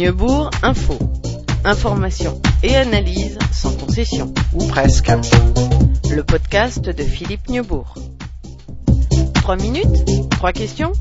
Neubourg Info. Information et analyse sans concession. Ou presque. Le podcast de Philippe Neubourg. Trois minutes Trois questions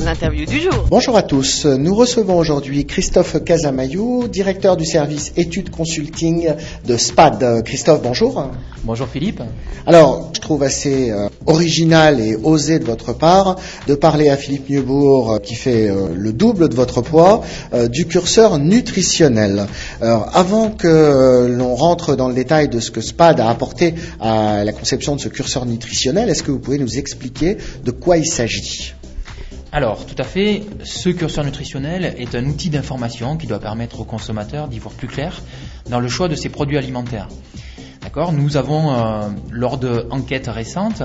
L'interview du jour. Bonjour à tous. Nous recevons aujourd'hui Christophe Casamayou, directeur du service études consulting de SPAD. Christophe, bonjour. Bonjour Philippe. Alors, je trouve assez euh, original et osé de votre part de parler à Philippe Neubourg, euh, qui fait euh, le double de votre poids, euh, du curseur nutritionnel. Alors, avant que l'on rentre dans le détail de ce que SPAD a apporté à la conception de ce curseur nutritionnel, est-ce que vous pouvez nous expliquer de quoi il s'agit? Alors, tout à fait, ce curseur nutritionnel est un outil d'information qui doit permettre aux consommateurs d'y voir plus clair dans le choix de ses produits alimentaires. D'accord Nous avons, euh, lors d'enquêtes récentes,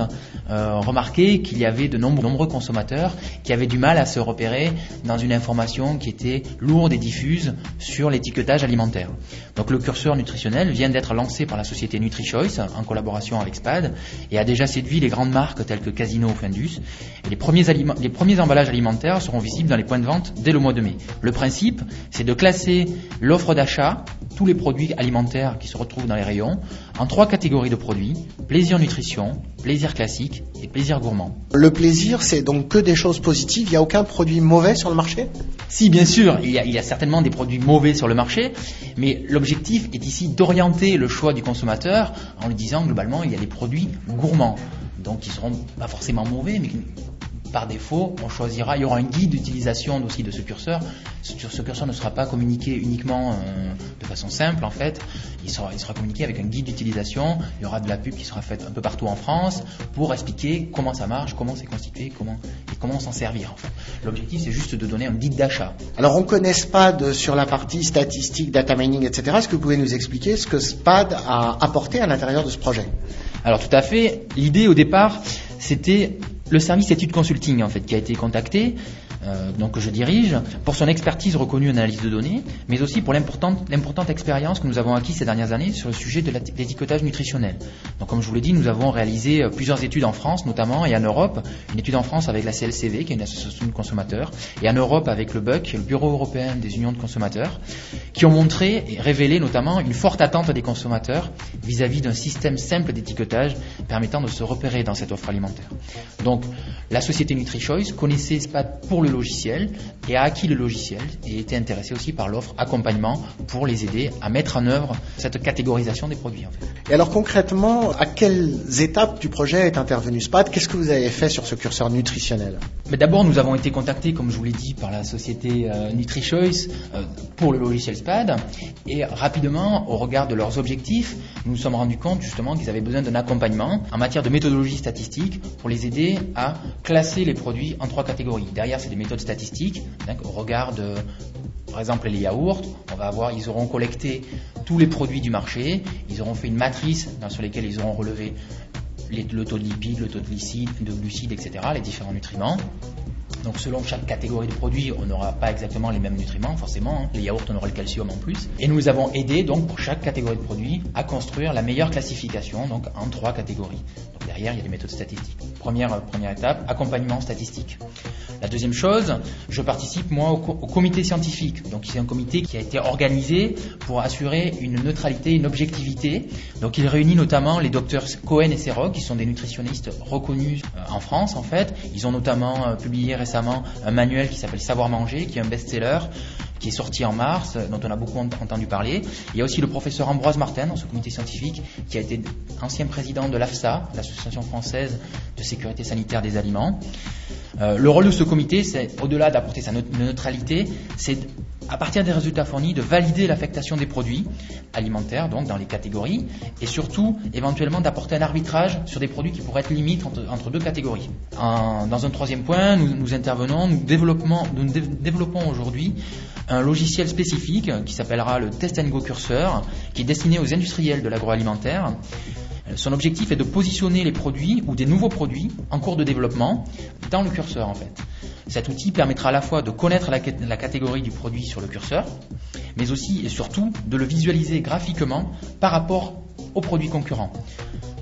euh, remarqué qu'il y avait de nombreux, consommateurs qui avaient du mal à se repérer dans une information qui était lourde et diffuse sur l'étiquetage alimentaire. Donc le curseur nutritionnel vient d'être lancé par la société NutriChoice en collaboration avec SPAD et a déjà séduit les grandes marques telles que Casino ou Findus. Et les premiers, les premiers emballages alimentaires seront visibles dans les points de vente dès le mois de mai. Le principe, c'est de classer l'offre d'achat, tous les produits alimentaires qui se retrouvent dans les rayons, en trois catégories de produits, plaisir nutrition, plaisir classique et plaisir gourmand. Le plaisir, c'est donc que des choses positives. Il n'y a aucun produit mauvais sur le marché? Si, bien sûr, il y, a, il y a certainement des produits mauvais sur le marché, mais l'objectif est ici d'orienter le choix du consommateur en lui disant globalement il y a des produits gourmands, donc qui seront pas forcément mauvais, mais qui, par défaut, on choisira, il y aura un guide d'utilisation aussi de ce curseur. Ce, curseur ne sera pas communiqué uniquement euh, de façon simple en fait, il sera, il sera communiqué avec un guide d'utilisation, il y aura de la pub qui sera faite un peu partout en France pour expliquer comment ça marche, comment c'est constitué, comment, et comment s'en servir en fait. L'objectif c'est juste de donner un guide d'achat. Alors, on connaît SPAD sur la partie statistique, data mining, etc. Est-ce que vous pouvez nous expliquer ce que SPAD a apporté à l'intérieur de ce projet? Alors tout à fait, l'idée au départ, c'était le service études consulting en fait qui a été contacté, euh, donc que je dirige, pour son expertise reconnue en analyse de données, mais aussi pour l'importante, expérience que nous avons acquise ces dernières années sur le sujet de l'étiquetage nutritionnel. Donc comme je vous l'ai dit, nous avons réalisé euh, plusieurs études en France notamment et en Europe, une étude en France avec la CLCV qui est une association de consommateurs, et en Europe avec le BUC, le Bureau européen des unions de consommateurs, qui ont montré et révélé notamment une forte attente des consommateurs vis-à-vis d'un système simple d'étiquetage permettant de se repérer dans cette offre alimentaire. Donc, la société NutriChoice connaissait SPAD pour le logiciel et a acquis le logiciel et était intéressée aussi par l'offre accompagnement pour les aider à mettre en œuvre cette catégorisation des produits. En fait. Et alors concrètement, à quelles étapes du projet est intervenu SPAD? Qu'est-ce que vous avez fait sur ce curseur nutritionnel? Mais d'abord, nous avons été contactés, comme je vous l'ai dit, par la société euh, NutriChoice euh, pour le logiciel SPAD. Et rapidement, au regard de leurs objectifs, nous nous sommes rendus compte justement qu'ils avaient besoin d'un accompagnement en matière de méthodologie statistique pour les aider à classer les produits en trois catégories. Derrière, c'est des statistiques, donc, au regard de, par exemple, les yaourts, on va avoir, ils auront collecté tous les produits du marché, ils auront fait une matrice sur lesquelles ils auront relevé les- le taux de lipides, le taux de glucides, de glucides, etc., les différents nutriments. Donc selon chaque catégorie de produits, on n'aura pas exactement les mêmes nutriments, forcément. hein. Les yaourts, on aura le calcium en plus. Et nous avons aidé donc pour chaque catégorie de produits à construire la meilleure classification, donc en trois catégories. Donc derrière, il y a des méthodes statistiques. Première, euh, première étape, accompagnement statistique. La deuxième chose, je participe moi au, co- au comité scientifique. Donc c'est un comité qui a été organisé pour assurer une neutralité, une objectivité. Donc il réunit notamment les docteurs Cohen et Serog, qui sont des nutritionnistes reconnus euh, en France en fait. Ils ont notamment euh, publié récemment un manuel qui s'appelle Savoir manger, qui est un best-seller qui est sorti en mars, euh, dont on a beaucoup ent- entendu parler. Il y a aussi le professeur Ambroise Martin dans ce comité scientifique, qui a été ancien président de l'AFSA, l'Association française de sécurité sanitaire des aliments. Euh, le rôle de ce comité, c'est au-delà d'apporter sa neut- neutralité, c'est à partir des résultats fournis de valider l'affectation des produits alimentaires, donc dans les catégories, et surtout éventuellement d'apporter un arbitrage sur des produits qui pourraient être limites entre, deux catégories. Dans un troisième point, nous, intervenons, nous développons, développons aujourd'hui un logiciel spécifique qui s'appellera le Test Go Curseur, qui est destiné aux industriels de l'agroalimentaire. Euh, Son objectif est de positionner les produits ou des nouveaux produits en cours de développement dans le curseur en fait. Cet outil permettra à la fois de connaître la, cat- la catégorie du produit sur le curseur, mais aussi et surtout de le visualiser graphiquement par rapport aux produits concurrents.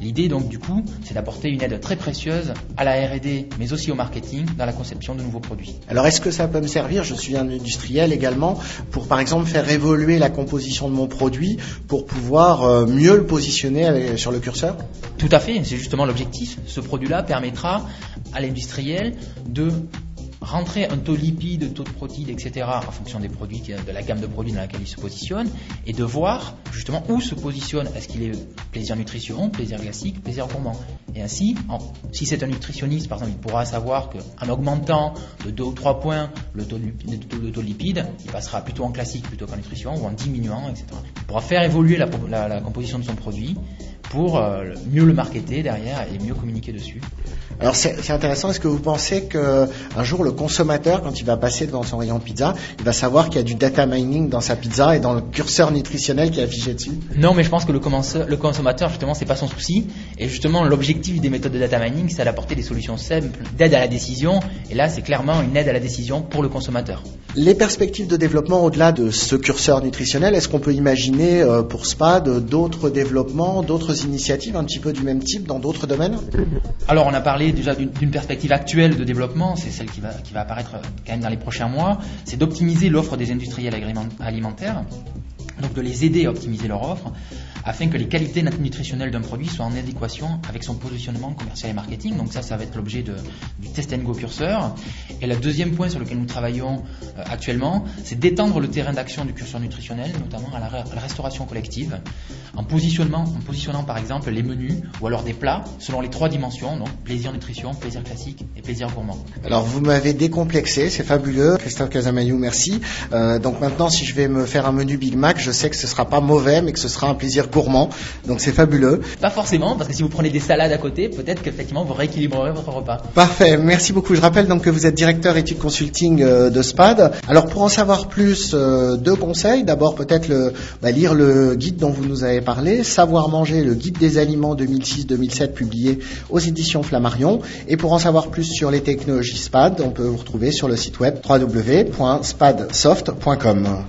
L'idée donc du coup, c'est d'apporter une aide très précieuse à la R&D, mais aussi au marketing dans la conception de nouveaux produits. Alors est-ce que ça peut me servir, je suis un industriel également, pour par exemple faire évoluer la composition de mon produit pour pouvoir euh, mieux le positionner sur le curseur? Tout à fait, c'est justement l'objectif. Ce produit-là permettra à l'industriel de rentrer un taux lipide, taux de protéines, etc., en fonction des produits, de la gamme de produits dans laquelle il se positionne, et de voir justement où se positionne. Est-ce qu'il est plaisir nutrition, plaisir classique, plaisir gourmand? Et ainsi, si c'est un nutritionniste, par exemple, il pourra savoir qu'en augmentant de 2 ou 3 points le taux, de, taux lipide, il passera plutôt en classique plutôt qu'en nutrition, ou en diminuant, etc. Il pourra faire évoluer la, composition de son produit pour euh, mieux le marketer derrière et mieux communiquer dessus. Alors c'est intéressant, est-ce que vous pensez qu'un jour le consommateur, quand il va passer devant son rayon pizza, il va savoir qu'il y a du data mining dans sa pizza et dans le curseur nutritionnel qui est affiché dessus? Non, mais je pense que le, consommateur, justement, c'est pas son souci. Et justement, l'objectif des méthodes de data mining, c'est d'apporter des solutions simples d'aide à la décision. Et là, c'est clairement une aide à la décision pour le consommateur. Les perspectives de développement au-delà de ce curseur nutritionnel, est-ce qu'on peut imaginer euh, pour SPAD d'autres développements, d'autres initiatives un petit peu du même type dans d'autres domaines Alors, on a parlé déjà d'une perspective actuelle de développement, c'est celle qui va, qui va apparaître quand même dans les prochains mois, c'est d'optimiser l'offre des industriels alimentaires, donc de les aider à optimiser leur offre, afin que les qualités nutritionnelles d'un produit soient en adéquation avec son positionnement commercial et marketing. Donc ça, ça va être l'objet du test and go curseur. Et le deuxième point sur lequel nous travaillons euh, actuellement, c'est d'étendre le terrain d'action du curseur nutritionnel, notamment à la, restauration collective, en, positionnement, en positionnant par exemple les menus ou alors des plats selon les trois dimensions, donc plaisir nutrition, plaisir classique et plaisir gourmand. Alors vous m'avez décomplexé, c'est fabuleux. Christophe Casamayou, merci. Euh, donc maintenant, si je vais me faire un menu Big Mac, sais que ce sera pas mauvais, mais que ce sera un plaisir gourmand. Donc c'est fabuleux. Pas forcément, parce que si vous prenez des salades à côté, peut-être qu'effectivement vous rééquilibrerez votre repas. Parfait, merci beaucoup. Je rappelle donc que vous êtes directeur études consulting euh, de SPAD. Alors pour en savoir plus, euh, deux conseils. D'abord peut-être le, bah, lire le guide dont vous nous avez parlé, Savoir manger, le guide des aliments 2006-2007 publié aux éditions Flammarion. Et pour en savoir plus sur les technologies SPAD, on peut vous retrouver sur le site web www.spadsoft.com.